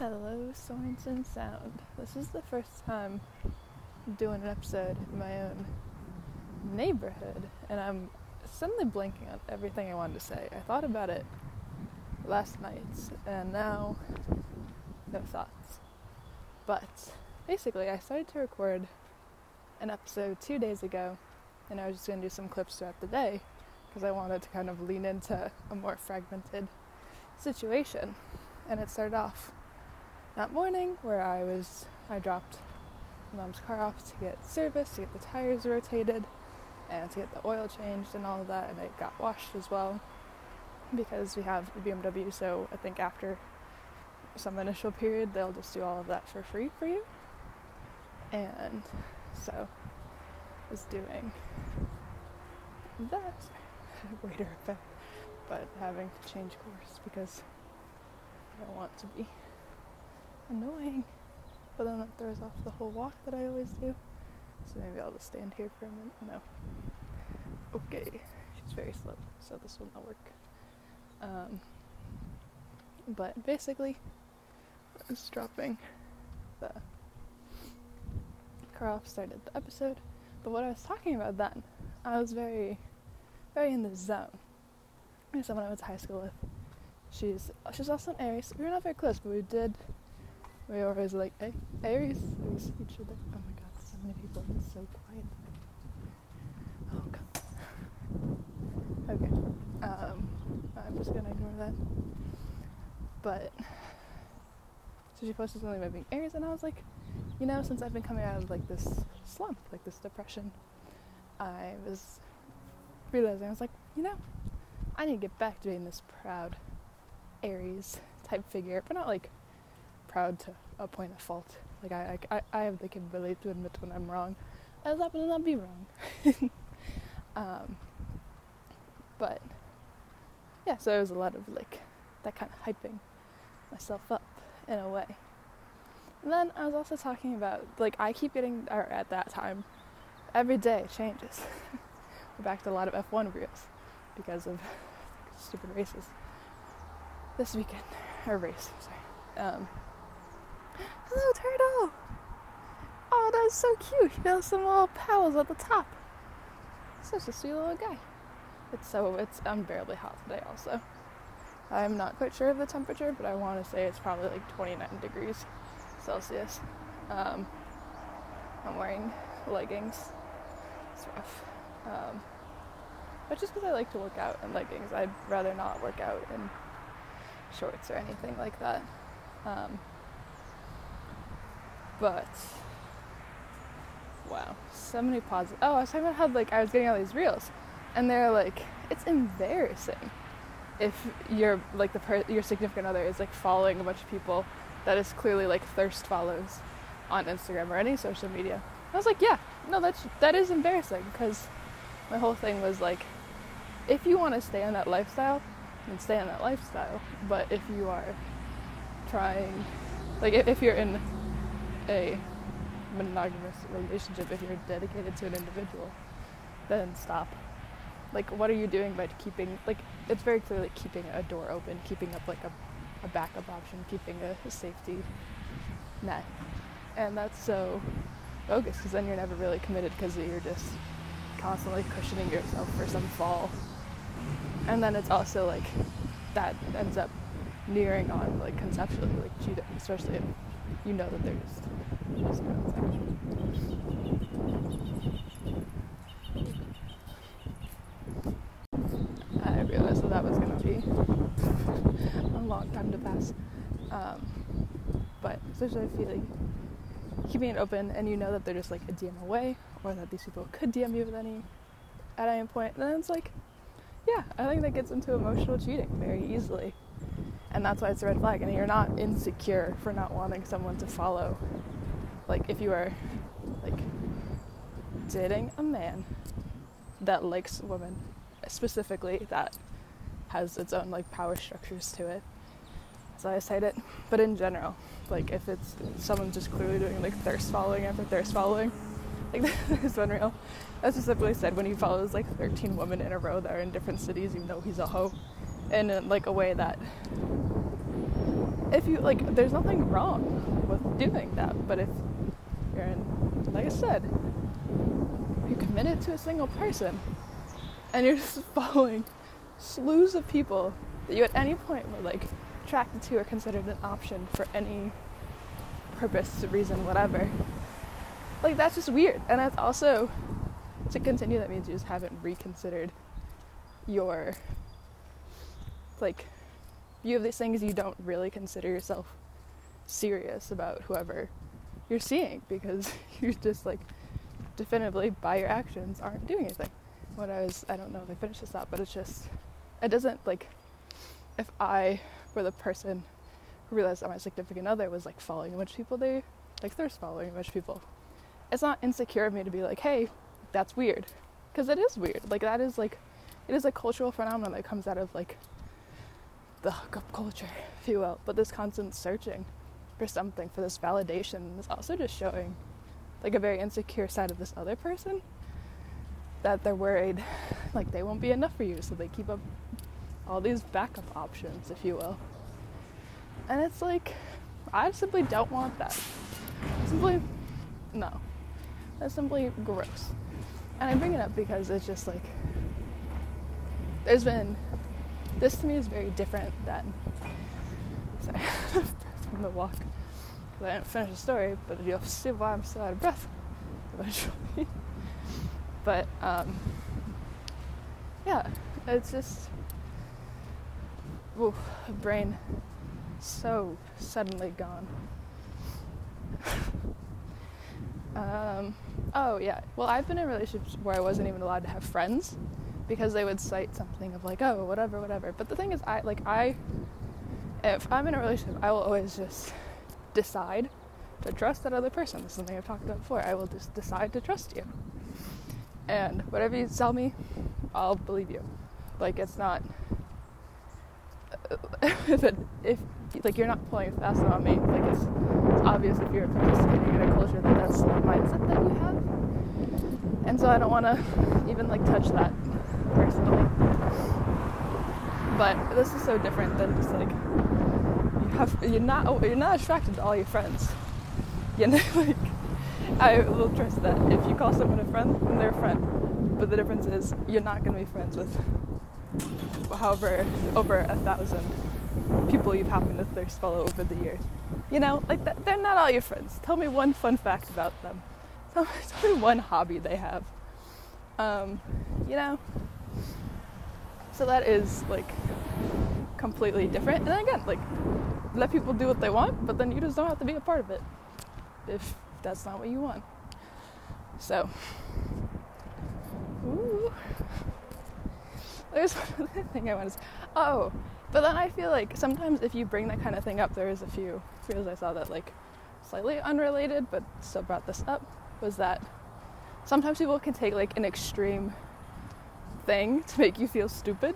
Hello, Sorensen Sound. This is the first time doing an episode in my own neighborhood, and I'm suddenly blanking on everything I wanted to say. I thought about it last night, and now no thoughts. But basically, I started to record an episode two days ago, and I was just going to do some clips throughout the day because I wanted to kind of lean into a more fragmented situation. And it started off that morning where I was, I dropped mom's car off to get service, to get the tires rotated, and to get the oil changed and all of that, and it got washed as well because we have the BMW. So I think after some initial period, they'll just do all of that for free for you. And so I was doing that waiter effect, but having to change course because I don't want to be annoying. But then that throws off the whole walk that I always do. So maybe I'll just stand here for a minute. No. Okay. She's very slow, so this will not work. Um, but basically, I was dropping the car off, started the episode. But what I was talking about then, I was very, very in the zone. There's someone I went to high school with. She's she's also an Aries. We were not very close, but we did. We always like, hey, Aries. We see each other. Oh my God, so many people. So quiet. Oh God. Okay. Um, I'm just gonna ignore that. But so she posted something about being Aries, and I was like, you know, since I've been coming out of like this slump, like this depression, I was realizing I was like, you know, I need to get back to being this proud Aries type figure, but not like proud to a point of fault. Like I, I, I have the capability to admit when I'm wrong. I was happen to not be wrong. um, but yeah, so it was a lot of like that kind of hyping myself up in a way. And then I was also talking about like I keep getting or at that time every day changes. We're back to a lot of F1 reels because of stupid races this weekend or race. Sorry. Um, hello, turtle. Oh, that's so cute. He has some little pals at the top. Such a sweet little guy. It's so it's unbearably hot today. Also, I'm not quite sure of the temperature, but I want to say it's probably like 29 degrees Celsius. Um, I'm wearing leggings. It's rough. Um, but just because I like to work out in leggings, I'd rather not work out in shorts or anything like that. Um, but wow, so many positive. Oh, I was talking about how like I was getting all these reels, and they're like, it's embarrassing if you're like the per- your significant other is like following a bunch of people that is clearly like thirst follows on Instagram or any social media. I was like, yeah, no, that's that is embarrassing because my whole thing was like, if you want to stay in that lifestyle, then stay in that lifestyle. But if you are trying, like, if, if you're in a monogamous relationship, if you're dedicated to an individual, then stop. Like, what are you doing by keeping, like, it's very clearly keeping a door open, keeping up, like, a, a backup option, keeping a, safety net. And that's so bogus because then you're never really committed because you're just constantly cushioning yourself for some fall. And then it's also like that ends up nearing on like conceptually like cheating, especially if you know that doing I realized that that was gonna be a long time to pass. Um, but especially feeling keeping it open and you know that they're just like a DM away or that these people could DM you at any at any point, then it's like, yeah, I think that gets into emotional cheating very easily. And that's why it's a red flag. And you're not insecure for not wanting someone to follow. Like if you are like dating a man that likes women, specifically that has its own like power structures to it. So I cite it. But in general, like if it's someone just clearly doing like thirst following after thirst following, like this one reel, that specifically said when he follows like 13 women in a row that are in different cities, you know he's a hoe, in like a way that if you like, there's nothing wrong with doing that. But if you're in, like I said, you're committed to a single person, and you're just following slews of people that you at any point were like attracted to or considered an option for any purpose, reason, whatever. Like that's just weird. And that's also to continue that means you just haven't reconsidered your like you have these things you don't really consider yourself serious about whoever you're seeing because you're just like definitively by your actions aren't doing anything. When I was I don't know if I finished this up, but it's just it doesn't like if I were the person who realized that my significant other was like following a bunch of people they like thirst following a bunch of people. It's not insecure of me to be like, hey, that's weird. Because it is weird. Like that is like it is a cultural phenomenon that comes out of like the hookup culture, if you will. But this constant searching for something, for this validation, is also just showing like a very insecure side of this other person that they're worried like they won't be enough for you, so they keep up all these backup options, if you will. And it's like, I simply don't want that. Simply, no. That's simply gross. And I bring it up because it's just like, there's been, this to me is very different than, sorry, from the walk. Because I didn't finish the story, but you'll see why I'm still out of breath eventually. but, um, yeah, it's just, ooh, brain so suddenly gone. um, oh yeah. Well, I've been in relationships where I wasn't even allowed to have friends because they would cite something of like, oh, whatever, whatever. But the thing is, I like I, if I'm in a relationship, I will always just decide to trust that other person. This is something I've talked about before. I will just decide to trust you, and whatever you tell me, I'll believe you. Like it's not. if, if like you're not pulling fast on me, like it's, it's obvious if you're participating in a culture that that's the mindset that you have. And so I don't want to even like touch that personally. But this is so different than just like you have you're not you're not attracted to all your friends. You know, like I will trust that if you call someone a friend, then they're a friend. But the difference is you're not going to be friends with however over a thousand people you've happened to thirst follow over the years. You know, like th- they're not all your friends. Tell me one fun fact about them. Tell me, tell me one hobby they have. Um, you know. So that is like completely different. And then again, like let people do what they want, but then you just don't have to be a part of it if that's not what you want. So, ooh. There's one other thing I want to say. Oh, but then I feel like sometimes if you bring that kind of thing up, there is a few videos I saw that like slightly unrelated, but still brought this up. Was that sometimes people can take like an extreme thing to make you feel stupid.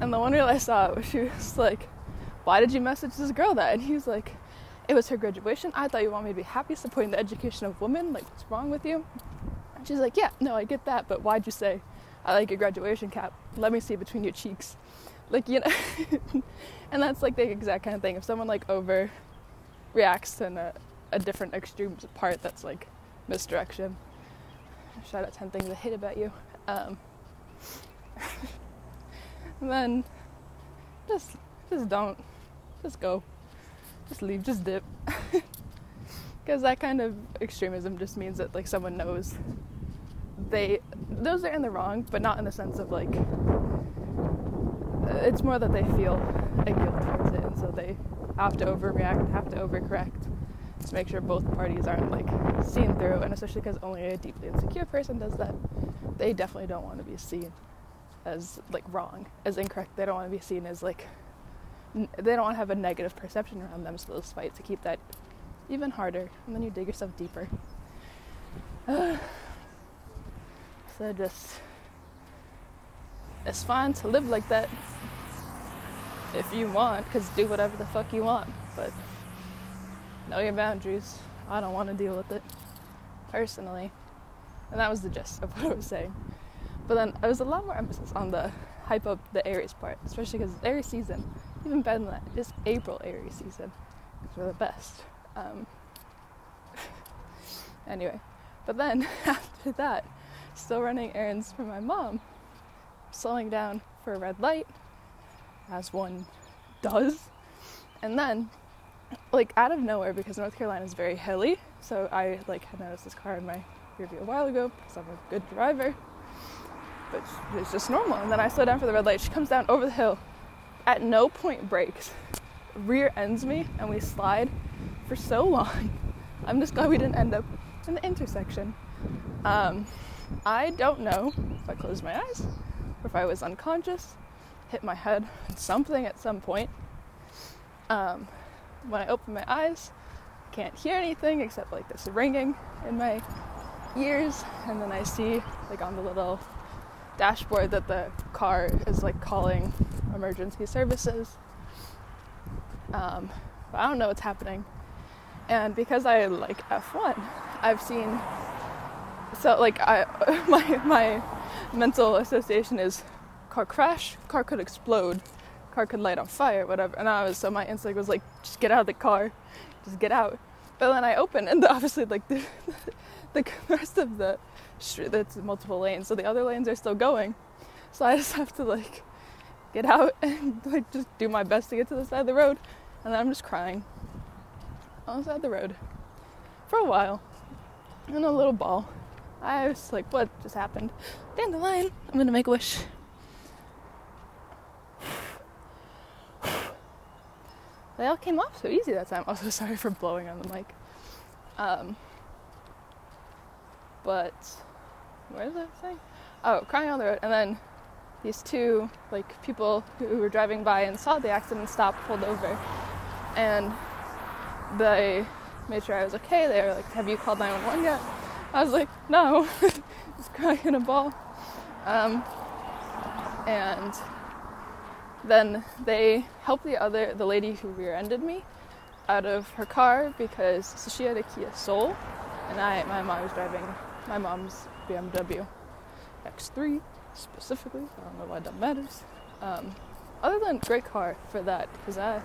And the one reel I saw, was she was like, "Why did you message this girl that?" And he was like, "It was her graduation. I thought you want me to be happy supporting the education of women. Like, what's wrong with you?" And she's like, "Yeah, no, I get that, but why'd you say?" I like your graduation cap. Let me see between your cheeks like you know and that's like the exact kind of thing if someone like over reacts to a, a different extreme part that's like misdirection shout out 10 things i hate about you um, then just just don't. Just go. Just leave. Just dip. Because that kind of extremism just means that like someone knows they knows they're in the wrong but not in the sense of like uh, it's more that they feel a guilt towards it, and so they have to overreact, have to overcorrect to make sure both parties aren't like seen through. And especially because only a deeply insecure person does that, they definitely don't want to be seen as like wrong, as incorrect. They don't want to be seen as like n- they don't want to have a negative perception around them. So they'll fight to keep that even harder, and then you dig yourself deeper. so just it's fine to live like that if you want, because do whatever the fuck you want. But know your boundaries. I don't want to deal with it personally. And that was the gist of what I was saying. But then I was a lot more emphasis on the hype up the Aries part, especially because Aries season even better than that, it's April Aries season. Because We're the best. Um, anyway, but then after that, still running errands for my mom, slowing down for a red light, as one does, and then, like out of nowhere, because North Carolina is very hilly, so I like had noticed this car in my rearview a while ago because I'm a good driver, but it's just normal. And then I slow down for the red light. She comes down over the hill, at no point brakes, rear ends me, and we slide for so long. I'm just glad we didn't end up in the intersection. Um, I don't know if I closed my eyes or if I was unconscious, hit my head on something at some point. Um, when I open my eyes, can't hear anything except like this ringing in my ears, and then I see like on the little dashboard that the car is like calling emergency services. Um, I don't know what's happening. And because I like F1, I've seen so like I my my mental association is car crash, car could explode, car could light on fire, whatever. And I was so my instinct was like just get out of the car, just get out. But then I open and obviously like the the rest of the street that's multiple lanes, so the other lanes are still going. So I just have to like get out and like just do my best to get to the side of the road, and then I'm just crying on the side of the road for a while in a little ball. I was like, what just happened? Dandelion, I'm gonna make a wish. They all came off so easy that time. Also, sorry for blowing on the mic. Um, but where is that saying? Oh, crying on the road, and then these two like people who were driving by and saw the accident stopped, pulled over, and they made sure I was okay. They were like, "Have you called 911 yet?" I was like, "No," just crying in a ball. Um, and then they helped the other, the lady who rear-ended me, out of her car because so she had a Kia Soul, and I, my mom was driving my mom's BMW X3 specifically. I don't know why that matters. Um, other than great car for that, because I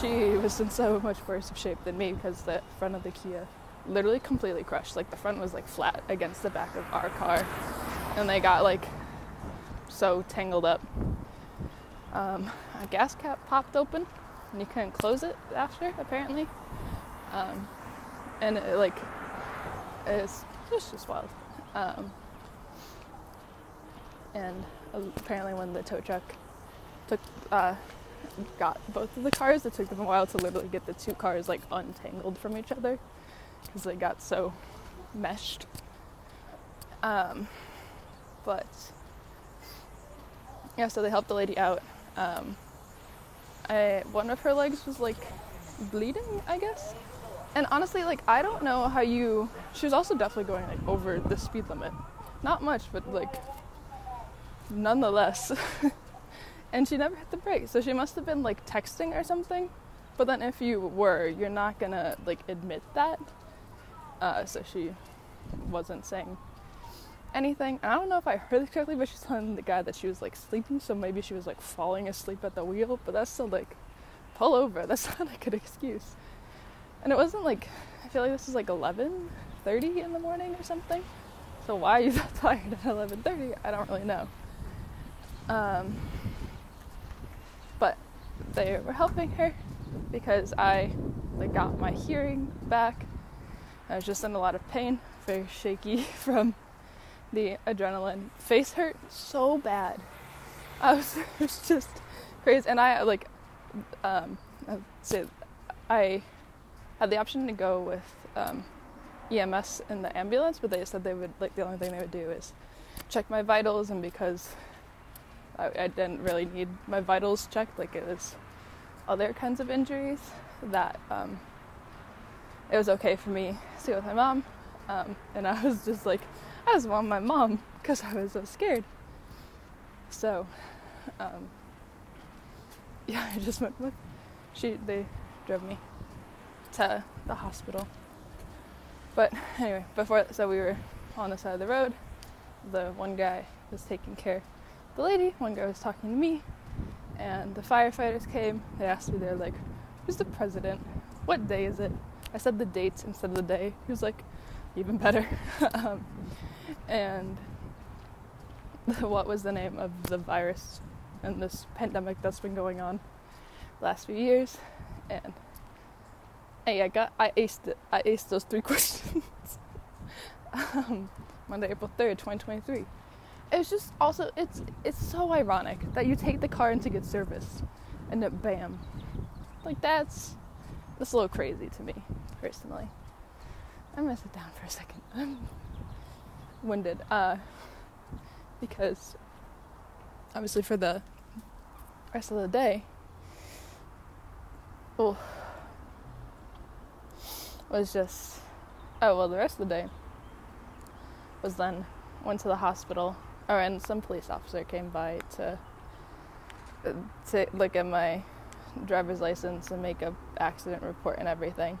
she was in so much worse of shape than me because the front of the Kia literally completely crushed. Like the front was like flat against the back of our car, and they got like so tangled up. Um, a gas cap popped open, and you couldn't close it after apparently. Um, and it, like it's, it's just wild. Um, and apparently, when the tow truck took uh, got both of the cars. It took them a while to literally get the two cars like untangled from each other because they got so meshed. Um, but yeah, so they helped the lady out. Um, I, one of her legs was like bleeding, I guess. And honestly, like I don't know how you. She was also definitely going like over the speed limit, not much, but like nonetheless. and she never hit the brake, So she must have been like texting or something. But then if you were, you're not gonna like admit that. Uh, so she wasn't saying anything. I don't know if I heard correctly, but she's telling the guy that she was like sleeping. So maybe she was like falling asleep at the wheel. But that's still like pull over. That's not a good excuse. And it wasn't like I feel like this is like 11:30 in the morning or something. So why are you that tired at 11:30? I don't really know. Um, but they were helping her because I like got my hearing back. I was just in a lot of pain, very shaky from the adrenaline. Face hurt so bad. I was, it was just crazy, and I like um, I say I had the option to go with um, EMS in the ambulance, but they said they would like the only thing they would do is check my vitals, and because I, I didn't really need my vitals checked like it was other kinds of injuries that um, it was okay for me to go with my mom. Um, and I was just like, I just want my mom because I was so scared. So, um, yeah, I just went with. She they drove me to the hospital. But anyway, before so we were on the side of the road. The one guy was taking care of the lady. One guy was talking to me, And the firefighters came. They asked me, they're like, "Who's the president? What day is it?" I said the dates instead of the day. He was like, "Even better." um, and what was the name of the virus and this pandemic that's been going on last few years? And hey, I got I aced it. I aced those three questions. um, Monday, April third, twenty twenty three. It's just also it's it's so ironic that you take the car in to get service, and then bam, like that's that's a little crazy to me personally. I'm gonna sit down for a second. I'm winded, uh, because obviously for the rest of the day, oh, was just oh well the rest of the day was then went to the hospital. Oh and some police officer came by to uh, to look at my driver's license and make a accident report and everything.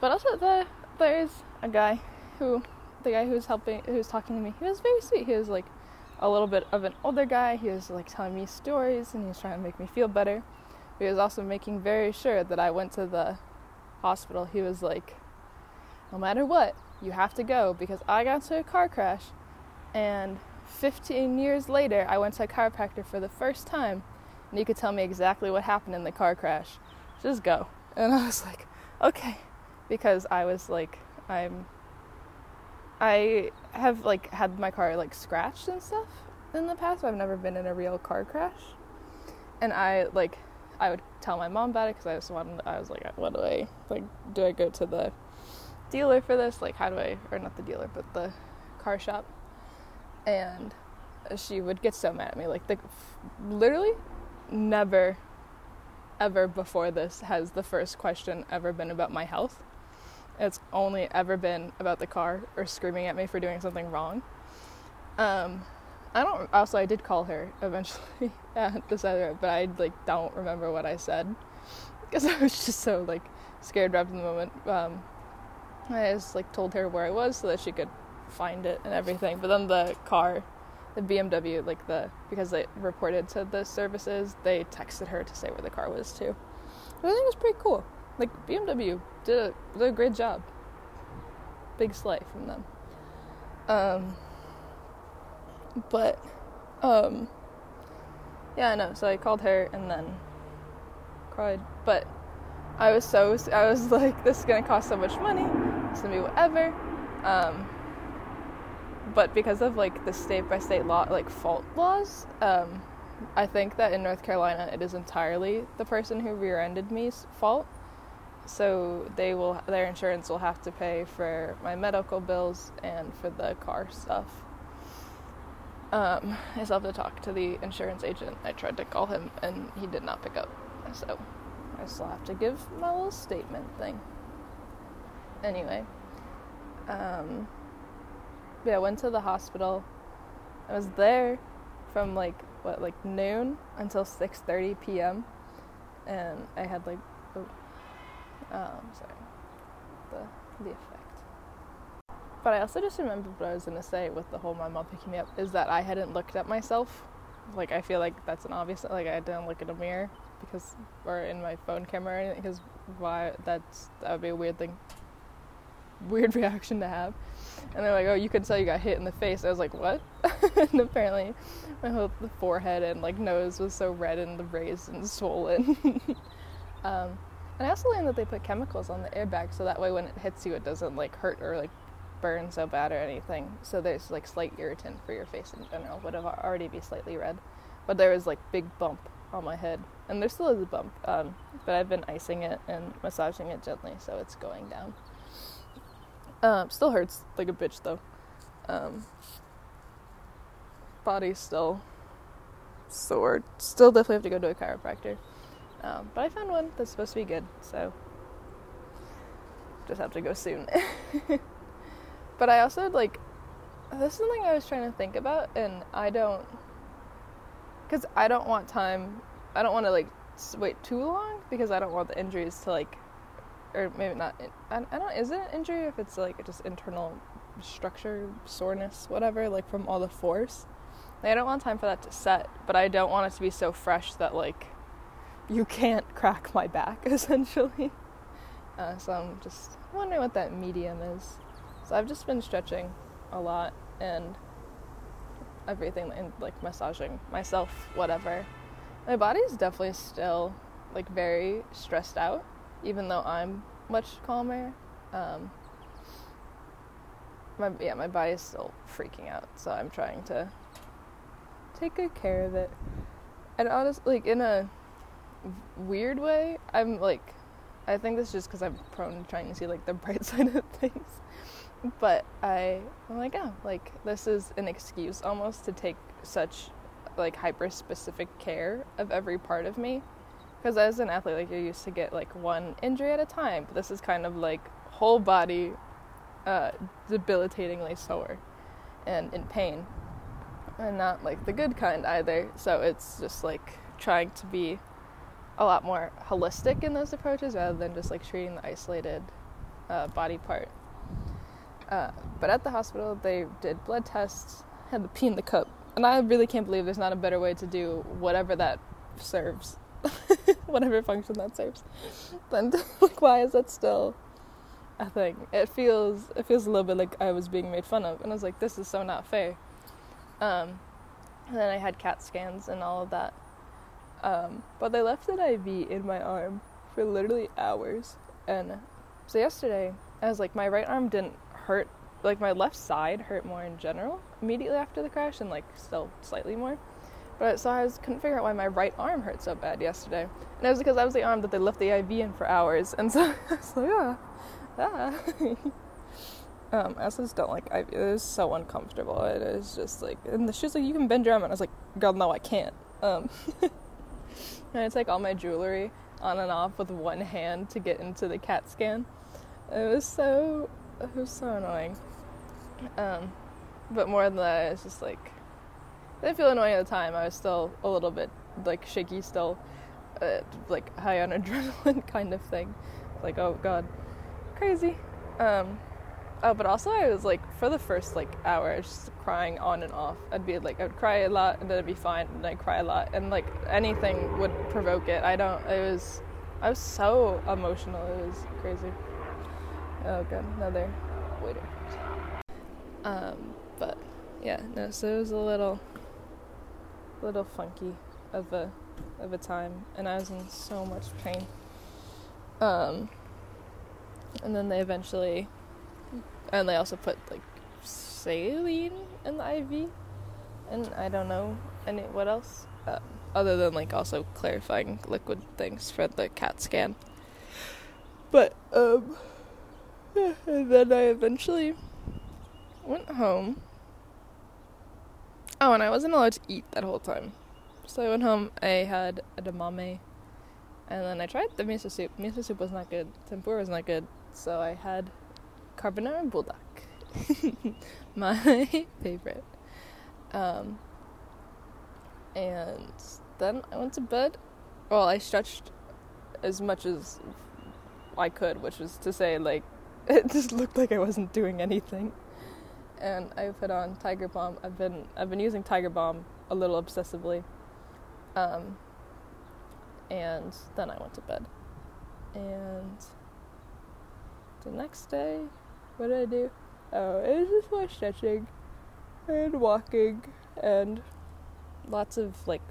But also the there's a guy who the guy who was helping who was talking to me he was very sweet. He was like a little bit of an older guy. He was like telling me stories and he was trying to make me feel better. But he was also making very sure that i went to the hospital, he was like, no matter what, you have to go because I got into a car crash and 15 years later I went to a chiropractor for the first time and he could tell me exactly what happened in the car crash. Just go. And I was like, okay. Because I was like, I'm I have like had my car like scratched and stuff in the past. I've never been in a real car crash. And I like I would tell my mom about it because I just wanted. I was like, what do I like? Do I go to the dealer for this? Like, how do I? Or not the dealer, but the car shop. And she would get so mad at me. Like, the literally never, ever before this has the first question ever been about my health. It's only ever been about the car or screaming at me for doing something wrong. Um, I don't. Also, I did call her eventually at this other, but I like don't remember what I said because I was just so like scared wrapped in the moment. Um, I just like told her where I was so that she could find it and everything. But then the car, the BMW, like the because they reported to the services, they texted her to say where the car was too. I think it was pretty cool. Like BMW did a, did a great job. Big slay from them. Um, but, um, yeah, I know. So I called her and then cried. But I was so, I was like, this is gonna cost so much money. It's gonna be whatever. Um, but because of like the state by state law, like fault laws, um, I think that in North Carolina it is entirely the person who rear-ended me's fault. So they will, their insurance will have to pay for my medical bills and for the car stuff. Um, I still have to talk to the insurance agent. I tried to call him and he did not pick up. So I still have to give my little statement thing. Anyway, um, yeah, I went to the hospital. I was there from like what like noon until 6:30 p.m. and I had like oh, um sorry the the effect but I also just remembered what I was gonna say with the whole my mom picking me up is that I hadn't looked at myself. Like I feel like that's an obvious like I didn't look in a mirror because or in my phone camera or anything because why that's that would be a weird thing weird reaction to have. And they're like, Oh, you can tell you got hit in the face. I was like, What? and apparently my whole forehead and like nose was so red and raised and swollen. um, and I also learned that they put chemicals on the airbag so that way when it hits you it doesn't like hurt or like burn so bad or anything. So there's like slight irritant for your face in general. Would have already be slightly red, but there was like big bump on my head, and there still is a bump. Um, but I've been icing it and massaging it gently, so it's going down. Um, still hurts like a bitch though. Um, body's still sore. Still definitely have to go to a chiropractor. Um, but I found one that's supposed to be good, so just have to go soon. But I also like this is something I was trying to think about, and I don't, because I don't want time. I don't want to like wait too long because I don't want the injuries to like, or maybe not. I, I don't. Is it an injury if it's like just internal structure soreness, whatever, like from all the force? Like, I don't want time for that to set, but I don't want it to be so fresh that like you can't crack my back essentially. Uh, so I'm just wondering what that medium is. So I've just been stretching a lot and everything and like massaging myself, whatever. My body's definitely still like very stressed out, even though I'm much calmer. Um, my yeah, my body's still freaking out, so I'm trying to take good care of it. And honestly, like in a weird way, I'm like, I think this is just because I'm prone to trying to see like the bright side of things. But I, I'm like, oh, like this is an excuse almost to take such like hyper specific care of every part of me. Because as an athlete, like you're used to get like one injury at a time, but this is kind of like whole body, uh, debilitatingly sore, and in pain, and not like the good kind either. So it's just like trying to be a lot more holistic in those approaches rather than just like treating the isolated uh, body part. Uh, but at the hospital, they did blood tests, had the pee in the cup, and I really can't believe there's not a better way to do whatever that serves, whatever function that serves. Then, like, why is that still a thing? It feels it feels a little bit like I was being made fun of, and I was like, this is so not fair. Um, and then I had CAT scans and all of that. Um, but they left an IV in my arm for literally hours. And so yesterday, I was like, my right arm didn't hurt, like my left side hurt more in general immediately after the crash, and like still slightly more. But so I was, couldn't figure out why my right arm hurt so bad yesterday, and it was because that was the arm that they left the IV in for hours, and so I was like, ah, ah. um, I just don't like IV. It is so uncomfortable. It is just like, and the she's like, you can bend your arm, and I was like, girl, no, I can't. Um, and I take all my jewelry on and off with one hand to get into the CAT scan. It was so was so annoying. Um, but more than that, it's just like I didn't feel annoying at the time. I was still a little bit like shaky, still uh, like high on adrenaline kind of thing. Like oh god, crazy. Um, Oh, but also I was like for the first like hour just crying on and off. I'd be like I'd cry a lot and then I'd be fine and I'd cry a lot and like anything would provoke it. I don't it was I was so emotional. It was crazy. Oh god, another waiter. Um, but yeah, no, so it was a little little funky of a of a time and I was in so much pain. Um and then they eventually and they also put like saline in the IV, and I don't know any what else um, other than like also clarifying liquid things for the CAT scan. But um, and then I eventually went home. Oh, and I wasn't allowed to eat that whole time, so I went home. I had edamame, and then I tried the miso soup. Miso soup was not good. Tempura was not good, so I had carbonara buldak. my favorite. Um, and then I went to bed. Well, I stretched as much as I could, which is to say, like, it just looked like I wasn't doing anything. And I put on Tiger Balm. I've been I've been using Tiger Balm a little obsessively. Um, and then I went to bed. And the next day, what did I do? Oh, it was just more stretching and walking and lots of like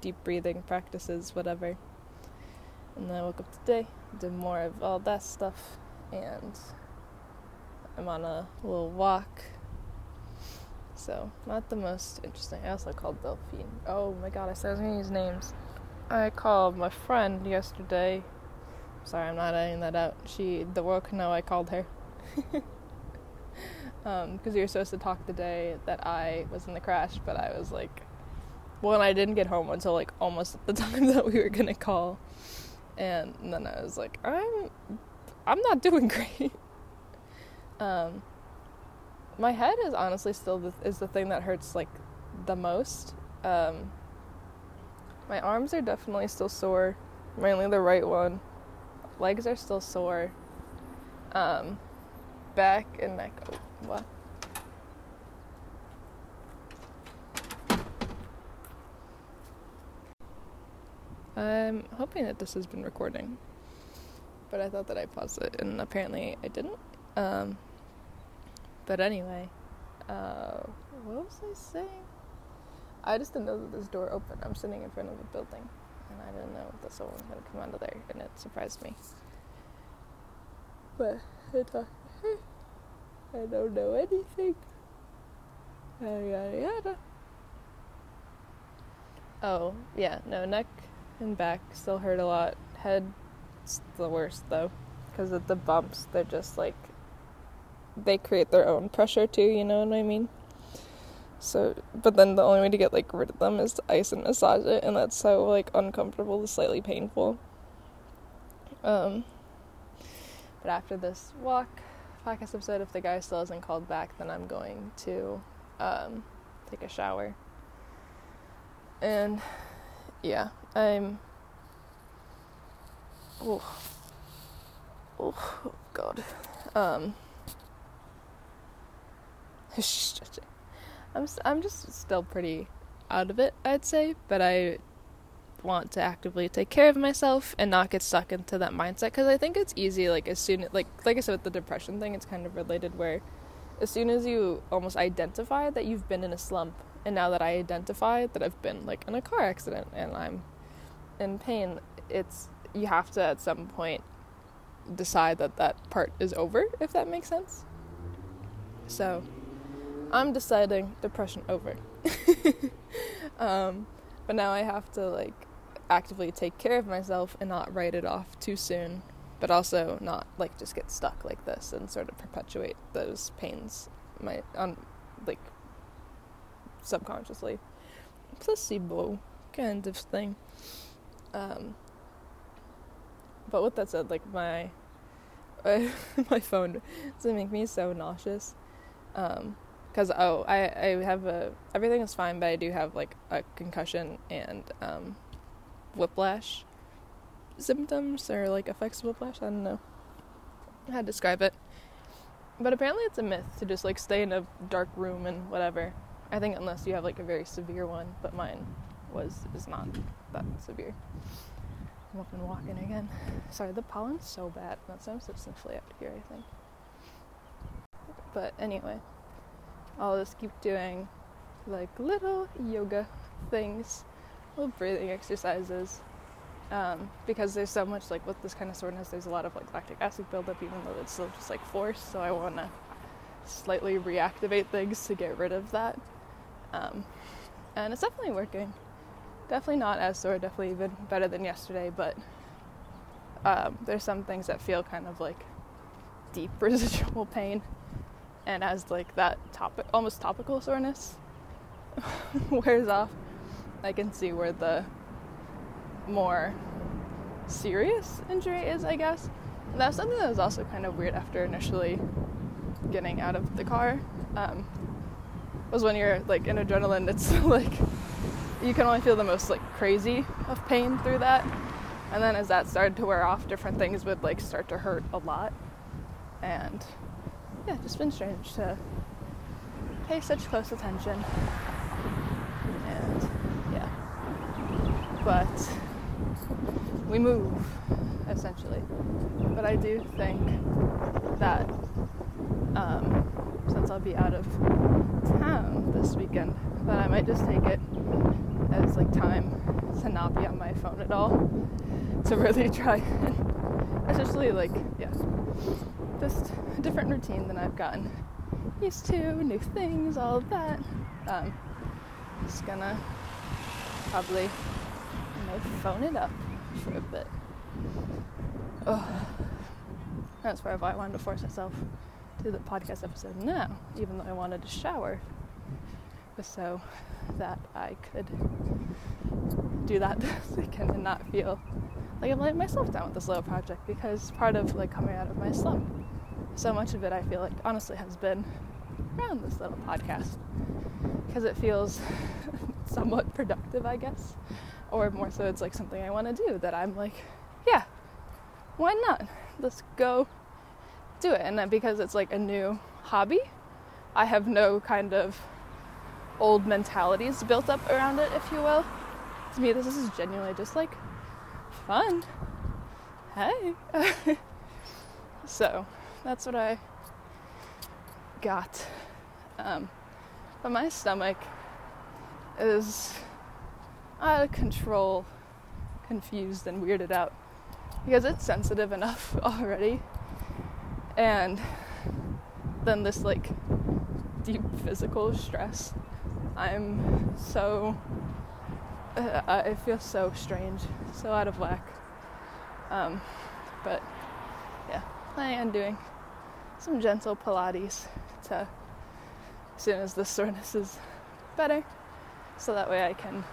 deep breathing practices, whatever. And then I woke up today, did more of all that stuff, and I'm on a little walk. So, not the most interesting. I also called Delphine. Oh my god, I said I was gonna use names. I called my friend yesterday. Sorry, I'm not editing that out. She, the world can know I called her. because um, we were supposed to talk the day that I was in the crash, but I was like, well, I didn't get home until like almost the time that we were gonna call, and, and then I was like, I'm, I'm not doing great. um, my head is honestly still the, is the thing that hurts like the most. Um, my arms are definitely still sore, mainly the right one. Legs are still sore. Um, back and neck. Oh, what? I'm hoping that this has been recording but I thought that I paused it, and apparently I didn't. Um, but anyway, uh, what was I saying? I just didn't know that this door opened. I'm sitting in front of a building, and I didn't know that someone was going to come out of there, and it surprised me. But I thought, I don't know anything. Yada yada yada. Oh, yeah, no, neck and back still hurt a lot. Head's the worst though, because of the bumps. They're just like, they create their own pressure too, you know what I mean? So, but then the only way to get like rid of them is to ice and massage it, and that's so like uncomfortable, slightly painful. Um, but after this walk, podcast episode, if the guy still hasn't called back, then I'm going to um, take a shower. And yeah, I'm. Oh, oh God. Um, I'm I'm just still pretty out of it, I'd say, but I want to actively take care of myself and not get stuck into that mindset because I think it's easy like as soon as like like I said with the depression thing it's kind of related where as soon as you almost identify that you've been in a slump and now that I identify that I've been like in a car accident and I'm in pain it's you have to at some point decide that that part is over if that makes sense. So I'm deciding depression over. Um, but now I have to like actively take care of myself and not write it off too soon but also not like just get stuck like this and sort of perpetuate those pains my on like subconsciously. Placebo kind of thing. Um but with that said like my uh, my phone does make me so nauseous um because oh I, I have a everything is fine but i do have like a concussion and um whiplash symptoms or like effects of whiplash. I don't know how to describe it. But apparently it's a myth to just like stay in a dark room and whatever. I think unless you have like a very severe one, but mine was is not that severe. I'm up and walking again. Sorry, the pollen's so bad. That sounds so sniffly out here, I think. But anyway, I'll just keep doing like little yoga things, little breathing exercises, um, because there's so much like with this kind of soreness there's a lot of like lactic acid buildup even though it's still just like force so i want to slightly reactivate things to get rid of that um, and it's definitely working definitely not as sore definitely even better than yesterday but um, there's some things that feel kind of like deep residual pain and as like that topic almost topical soreness wears off i can see where the more serious injury is, I guess. And that's something that was also kind of weird after initially getting out of the car. Um, was when you're like in adrenaline, it's like you can only feel the most like crazy of pain through that. And then as that started to wear off, different things would like start to hurt a lot. And yeah, just been strange to pay such close attention. And yeah. But we move essentially. But I do think that um, since I'll be out of town this weekend, that I might just take it as like time to not be on my phone at all, to really try and essentially like yeah, just a different routine than I've gotten used to, new things, all of that. Um, just gonna probably you know, phone it up for a bit. Oh, that's why I wanted to force myself to the podcast episode now, even though I wanted to shower, so that I could do that this weekend and not feel like I'm letting myself down with this little project because part of like coming out of my slump, so much of it I feel like honestly has been around this little podcast because it feels somewhat productive, I guess or more so it's like something I want to do that I'm like, yeah, why not? Let's go do it. And then because it's like a new hobby, I have no kind of old mentalities built up around it, if you will. To me, this is genuinely just like fun. Hey. so that's what I got. Um, but my stomach is out of control, confused, and weirded out because it's sensitive enough already. And then this like deep physical stress. I'm so, uh, I feel so strange, so out of whack. Um, but yeah, planning on doing some gentle Pilates to as soon as the soreness is better, so that way I can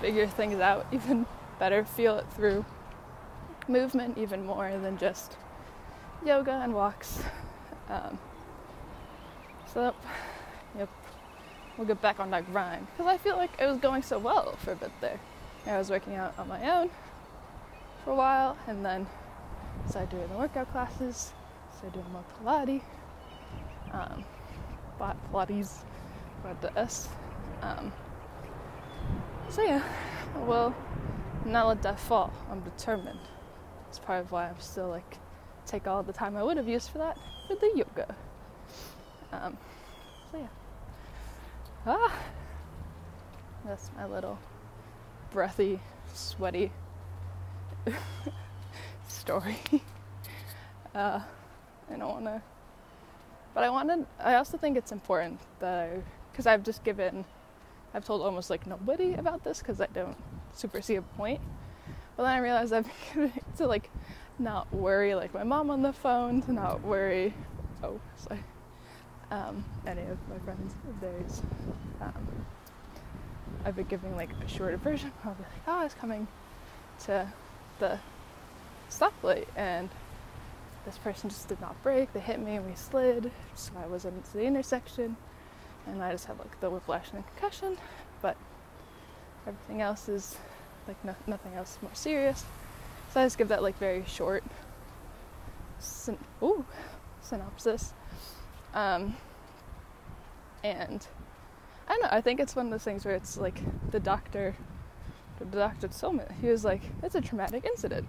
figure things out even better, feel it through movement even more than just yoga and walks. Um, so, we'll get back on that grind because I feel like it was going so well for a bit there. I was working out on my own for a while and then started doing the workout classes, started doing more Pilates. Um, Pilates, but the S. Um, so yeah, well, not let that fall. I'm determined. It's part of why I'm still like take all the time I would have used for that for the yoga. Um, so yeah. Ah, that's my little breathy, sweaty story. uh, I don't want to but I wanted, I also think it's important that I, because I've just given, I've told almost like nobody about this because I don't super see a point. But then I realized I've been to like not worry like my mom on the phone, to not worry, oh, sorry, um, any of my friends of theirs. Um, I've been giving like a shorter version. I'll be like, oh, I was coming to the stoplight and this person just did not brake. They hit me and we slid. So I was into the intersection and I just had like the whiplash and the concussion. But everything else is like no, nothing else more serious. So I just give that like very short syn- ooh, synopsis. Um, and I don't know, I think it's one of those things where it's like the doctor, the doctor told me, he was like, it's a traumatic incident.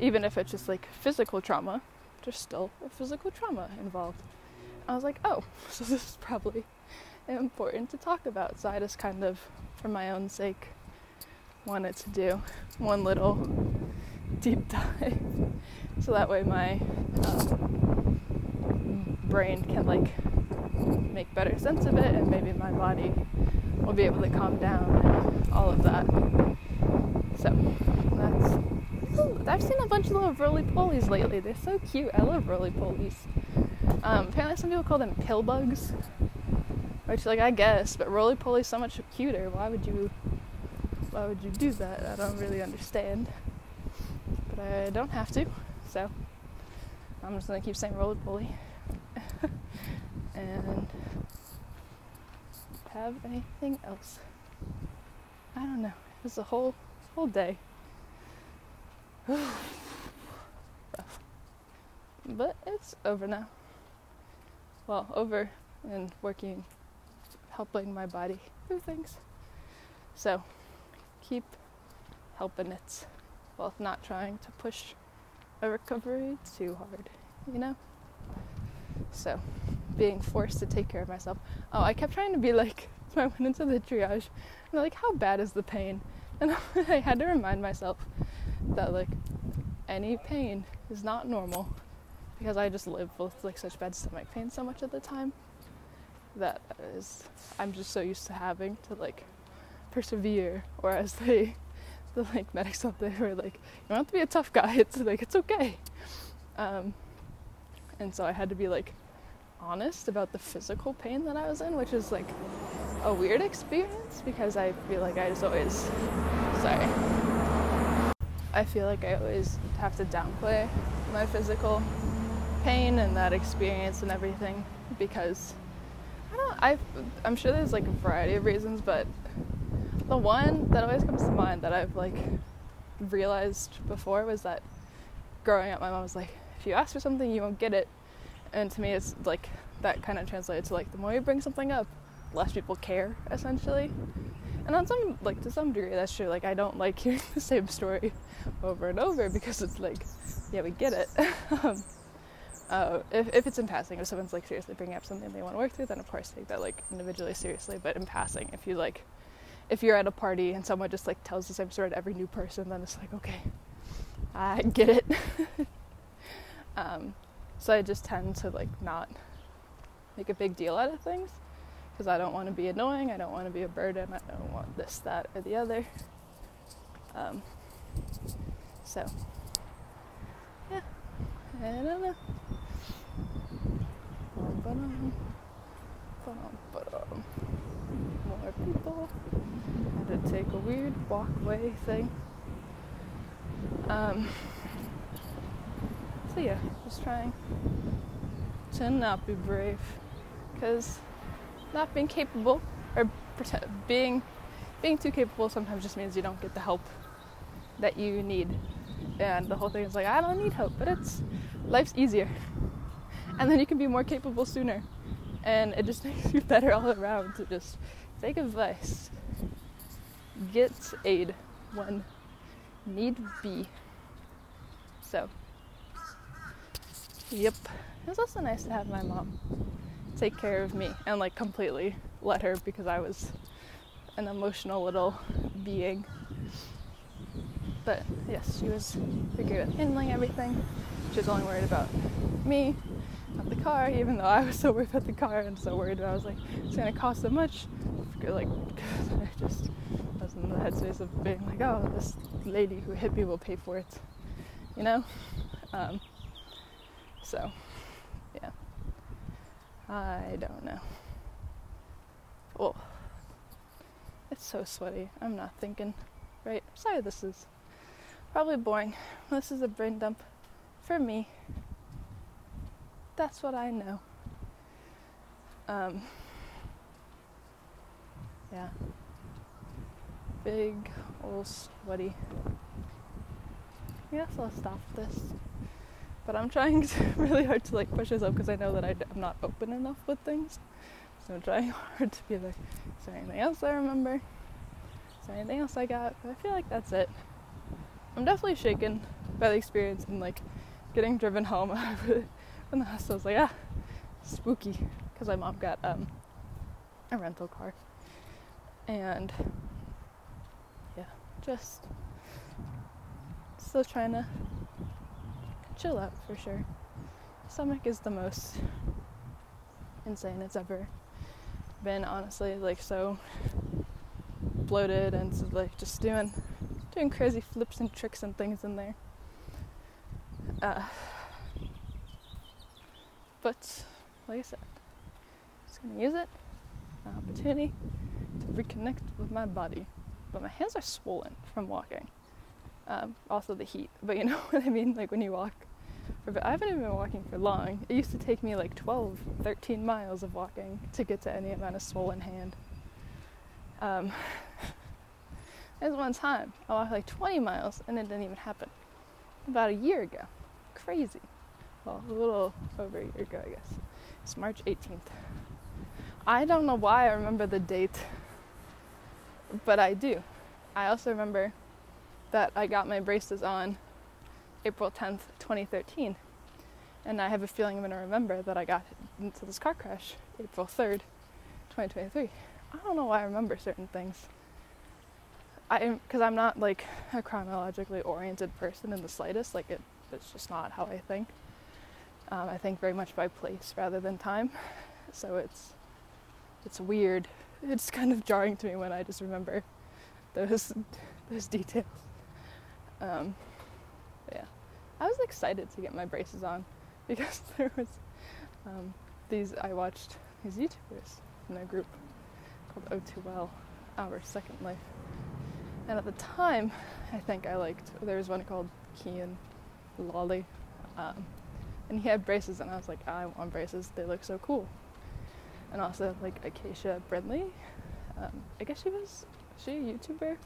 Even if it's just like physical trauma, there's still a physical trauma involved. I was like, oh, so this is probably important to talk about. So I just kind of, for my own sake, wanted to do one little deep dive. So that way my um, brain can like make better sense of it and maybe my body will be able to calm down all of that. So that's I've seen a bunch of little roly polies lately. They're so cute. I love roly polies. Um, apparently, some people call them pill bugs, which, like, I guess, but roly poly's so much cuter. Why would you? Why would you do that? I don't really understand. But I don't have to, so I'm just gonna keep saying roly poly. And have anything else? I don't know. It was a whole whole day. but it's over now. Well, over and working, helping my body do things. So keep helping it while not trying to push a recovery too hard, you know? So being forced to take care of myself. Oh, I kept trying to be like, so I went into the triage and they're like, how bad is the pain? And I had to remind myself that like any pain is not normal because I just live with like such bad stomach pain so much of the time that is I'm just so used to having to like persevere whereas they the like medics out there were like you don't have to be a tough guy it's like it's okay um, and so I had to be like honest about the physical pain that I was in which is like a weird experience because I feel like I just always sorry. I feel like I always have to downplay my physical pain and that experience and everything because I don't I I'm sure there's like a variety of reasons but the one that always comes to mind that I've like realized before was that growing up my mom was like if you ask for something you won't get it and to me it's like that kind of translated to like the more you bring something up less people care essentially And on some, like, to some degree, that's true. Like, I don't like hearing the same story over and over because it's like, yeah, we get it. um, uh, if, if it's in passing, if someone's like seriously bringing up something they want to work through, then of course take that like individually seriously. But in passing, if you like, if you're at a party and someone just like tells the same story to every new person, then it's like, okay, I get it. um, so I just tend to like not make a big deal out of things because I don't want to be annoying. I don't want to be a burden. I don't want this, that, or the other. Um, so, yeah, I don't know. More people. Had to take a weird walkway thing. Um, yeah, just trying to not be brave, because not being capable or being being too capable sometimes just means you don't get the help that you need. And the whole thing is like, I don't need help, but it's life's easier. And then you can be more capable sooner. And it just makes you better all around to just take advice. Get aid when need be. So, yep. It was also nice to have my mom take care of me and like completely let her because I was an emotional little being. But yes, she was pretty good at handling everything. She was only worried about me, not the car, even though I was so worried about the car and so worried that I was like, it's gonna cost so much. Like, I just was in the headspace of being like, oh, this lady who hit me will pay for it, you know? Um, so, yeah. I don't know. Oh, it's so sweaty. I'm not thinking. Right? Sorry, this is probably boring. This is a brain dump for me. That's what I know. Um, yeah. Big, old, sweaty. Yes, I'll stop this. But I'm trying really hard to like push myself because I know that I, am not open enough with things. So I'm trying hard to be like, is there anything else I remember? Is there anything else I got? But I feel like that's it. I'm definitely shaken by the experience and like getting driven home from the hospital. I was like, ah, spooky, because my mom got um, a rental car, and yeah, just still trying to chill out for sure. Stomach is the most insane it's ever been, honestly. Like so bloated and so, like just doing doing crazy flips and tricks and things in there. Uh, but like I said, just gonna use it, an opportunity to reconnect with my body. But my hands are swollen from walking. Um, also the heat, but you know what I mean? Like when you walk I haven't even been walking for long. It used to take me like 12, 13 miles of walking to get to any amount of swollen hand. Um, there's one time I walked like 20 miles and it didn't even happen. About a year ago. Crazy. Well, a little over a year ago, I guess. It's March 18th. I don't know why I remember the date, but I do. I also remember that I got my braces on April 10th, 2013. And I have a feeling I'm going to remember that I got into this car crash April 3rd, 2023. I don't know why I remember certain things. I because I'm not like a chronologically oriented person in the slightest. Like it, it's just not how I think. Um, I think very much by place rather than time. So it's it's weird. It's kind of jarring to me when I just remember those those details. Um, yeah, I was excited to get my braces on because there was um, these. I watched these YouTubers in a group called O2L, Our Second Life, and at the time, I think I liked. There was one called Kian Lawley, um, and he had braces, and I was like, I want braces. They look so cool. And also like Acacia Brinley. Um, I guess she was she a YouTuber,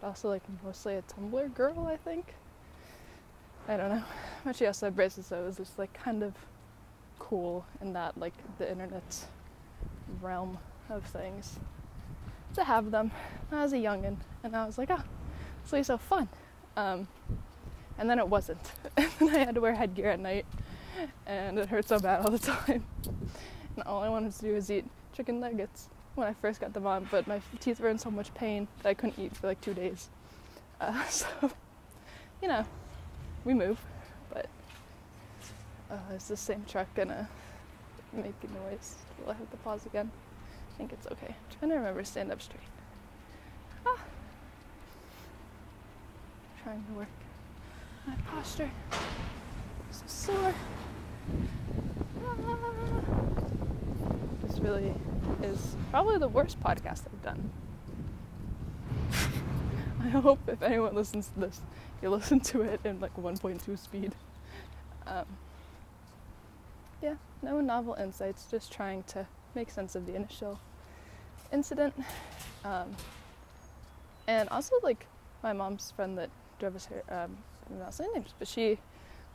but also like mostly a Tumblr girl, I think. I don't know. But she also had braces, so it was just like kind of cool in that like the internet realm of things. to have them. I was a youngin, and I was like, oh, this will be so fun. Um, and then it wasn't. and then I had to wear headgear at night, and it hurt so bad all the time. and all I wanted to do was eat chicken nuggets when I first got them on, but my teeth were in so much pain that I couldn't eat for like two days. Uh, so, you know, we move, but uh, is the same truck gonna make a noise? Will I have to pause again? I think it's okay. I'm trying to remember stand up straight. Ah. Trying to work my posture. So sore. Ah. This really is probably the worst podcast I've done. I hope if anyone listens to this, you listen to it in like 1.2 speed. Um, yeah, no novel insights, just trying to make sense of the initial incident. Um, and also, like, my mom's friend that drove us here, um, I'm not saying names, but she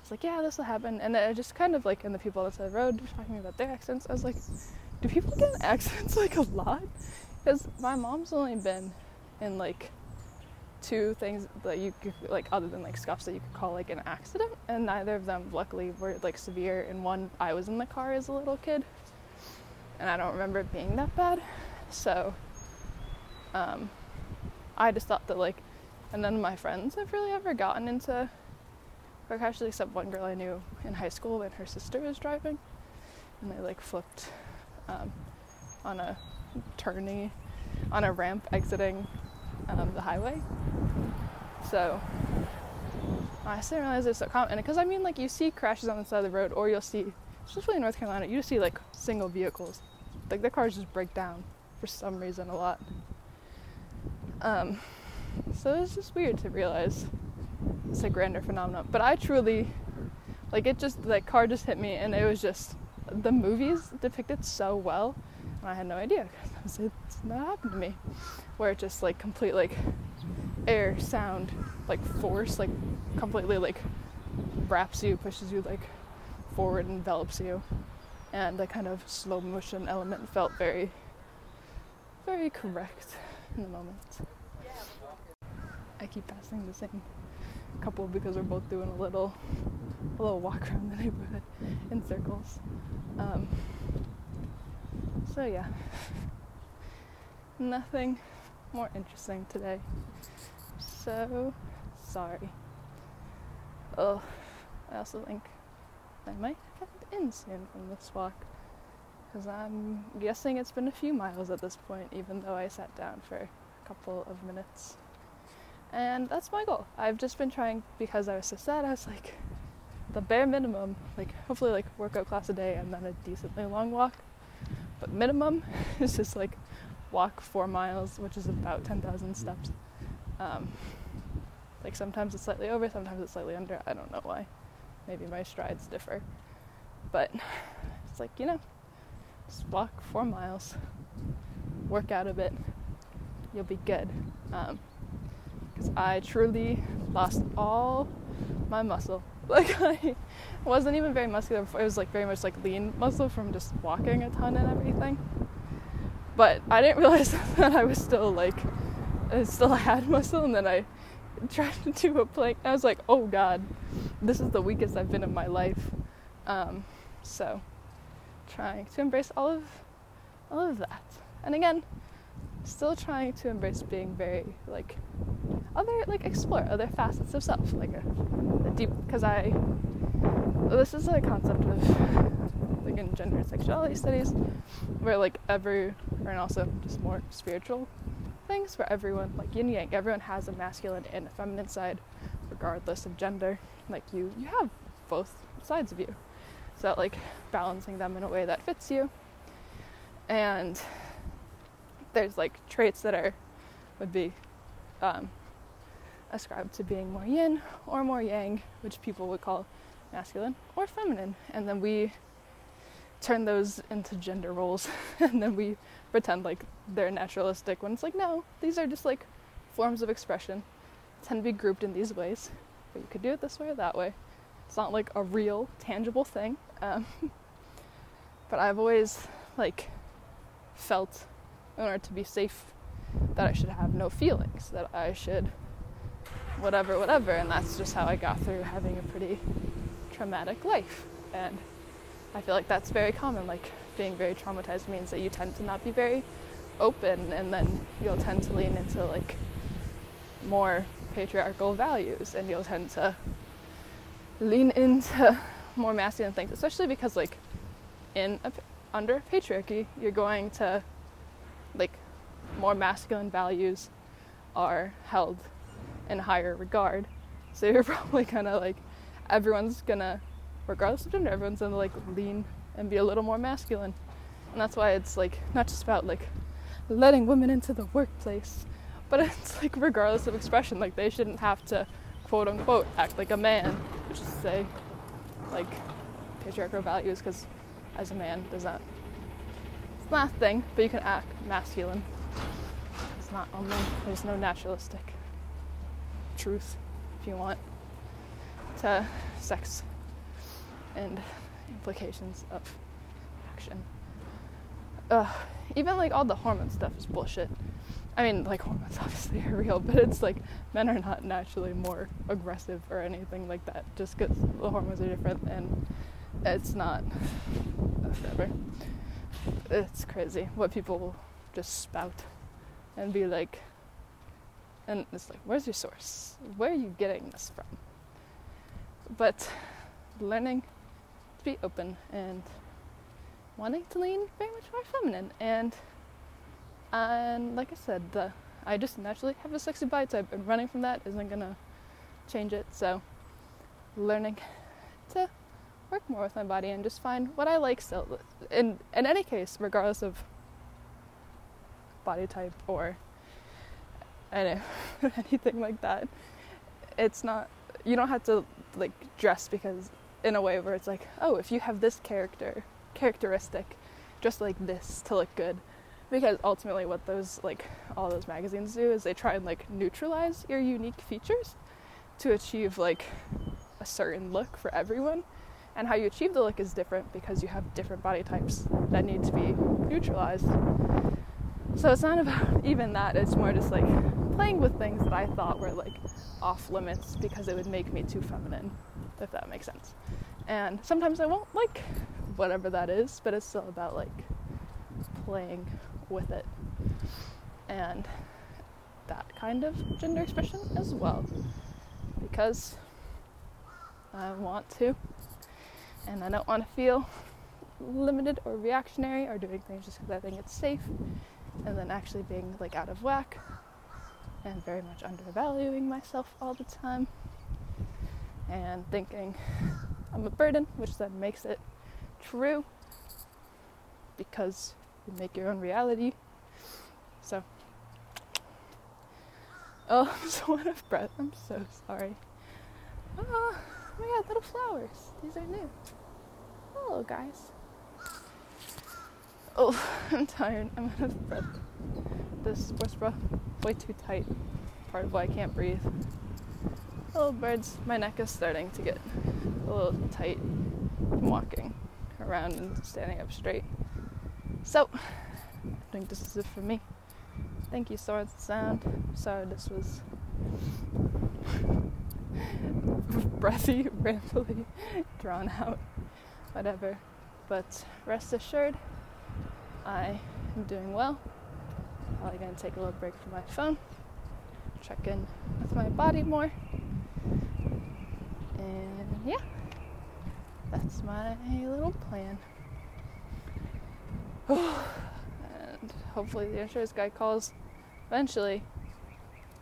was like, yeah, this will happen. And it just kind of like, and the people on the side of the road talking about their accidents, I was like, do people get accidents like a lot? Because my mom's only been in like two things that you could like other than like scuffs that you could call like an accident and neither of them luckily were like severe. And one i was in the car as a little kid and i don't remember it being that bad. So um i just thought that like and none of my friends have really ever gotten into car crashes except one girl i knew in high school when her sister was driving and they like flipped um, on a turny on a ramp exiting um, the highway. So I didn't realize it's so common because I mean, like you see crashes on the side of the road, or you'll see, especially in North Carolina, you see like single vehicles, like the cars just break down for some reason a lot. Um, so it's just weird to realize it's a grander phenomenon. But I truly, like, it just that car just hit me, and it was just the movies depicted so well, and I had no idea because it's not happened to me where it just like complete like air, sound, like force, like completely like wraps you, pushes you like forward, envelops you, and the kind of slow motion element felt very, very correct in the moment. I keep passing the same couple because we're both doing a little, a little walk around the neighborhood in circles. Um, so yeah, nothing more interesting today. So sorry. Oh, I also think I might have to end soon from this walk because I'm guessing it's been a few miles at this point, even though I sat down for a couple of minutes. And that's my goal. I've just been trying because I was so sad. I was like, the bare minimum, like hopefully like workout class a day and then a decently long walk. But minimum is just like walk four miles, which is about 10,000 steps. Um, like sometimes it's slightly over, sometimes it's slightly under. I don't know why. Maybe my strides differ. But it's like, you know, just walk four miles, work out a bit, you'll be good. Because um, I truly lost all my muscle. Like, I wasn't even very muscular before. It was like very much like lean muscle from just walking a ton and everything. But I didn't realize that I was still like, I still had muscle, and then I tried to do a plank. I was like, oh god, this is the weakest I've been in my life. Um, so, trying to embrace all of, all of that. And again, still trying to embrace being very like other like explore other facets of self like a, a deep because i this is a concept of like in gender and sexuality studies, where like every, and also just more spiritual things, where everyone, like yin yang, everyone has a masculine and a feminine side, regardless of gender. Like you, you have both sides of you. So like balancing them in a way that fits you. And there's like traits that are would be um, ascribed to being more yin or more yang, which people would call masculine or feminine. And then we turn those into gender roles and then we pretend like they're naturalistic when it's like no these are just like forms of expression tend to be grouped in these ways but you could do it this way or that way it's not like a real tangible thing um, but i've always like felt in order to be safe that I should have no feelings, that I should whatever, whatever. And that's just how I got through having a pretty traumatic life. And I feel like that's very common. Like being very traumatized means that you tend to not be very open and then you'll tend to lean into like more patriarchal values and you'll tend to lean into more masculine things, especially because like in a, under patriarchy, you're going to like more masculine values are held in higher regard. So you're probably gonna like everyone's gonna regardless of gender, everyone's gonna like lean and be a little more masculine. And that's why it's like not just about like letting women into the workplace, but it's like regardless of expression, like they shouldn't have to quote unquote act like a man, which is to say like patriarchal values because as a man does not it's not a thing, but you can act masculine. It's not only there's no naturalistic truth, if you want, to sex and implications of action. Ugh, even like all the hormone stuff is bullshit. I mean, like hormones obviously are real, but it's like men are not naturally more aggressive or anything like that just because the hormones are different and it's not whatever. It's crazy what people just spout and be like, and it's like, where's your source? Where are you getting this from? But learning be open and wanting to lean very much more feminine and and like I said, the I just naturally have a sexy body type and running from that isn't gonna change it. So learning to work more with my body and just find what I like still. In in any case, regardless of body type or any, anything like that, it's not. You don't have to like dress because in a way where it's like, oh, if you have this character characteristic, just like this to look good. Because ultimately, what those like all those magazines do is they try and like neutralize your unique features to achieve like a certain look for everyone and how you achieve the look is different because you have different body types that need to be neutralized. So it's not about even that, it's more just like playing with things that I thought were like off limits because it would make me too feminine, if that makes sense. And sometimes I won't like whatever that is, but it's still about like playing with it. And that kind of gender expression as well. Because I want to and I don't want to feel limited or reactionary or doing things just because I think it's safe and then actually being like out of whack and very much undervaluing myself all the time and thinking I'm a burden, which then makes it true because you make your own reality. So, oh, I'm so out of breath. I'm so sorry. Ah, oh, my god, little flowers. These are new. Hello, guys. Oh, I'm tired. I'm out of breath. This bra way too tight. Part of why I can't breathe. Little birds. My neck is starting to get a little tight. I'm walking around and standing up straight. So, I think this is it for me. Thank you, Swords Sound. Sorry, this was breathy, rambly, drawn out, whatever. But rest assured, I am doing well. Probably gonna take a little break from my phone, check in with my body more, and yeah, that's my little plan. and hopefully the insurance guy calls eventually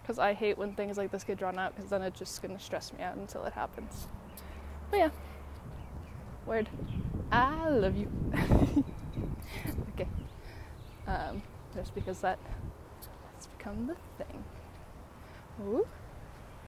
because I hate when things like this get drawn out because then it's just gonna stress me out until it happens. But yeah, word. I love you. okay. Um, just because that has become the thing. Ooh.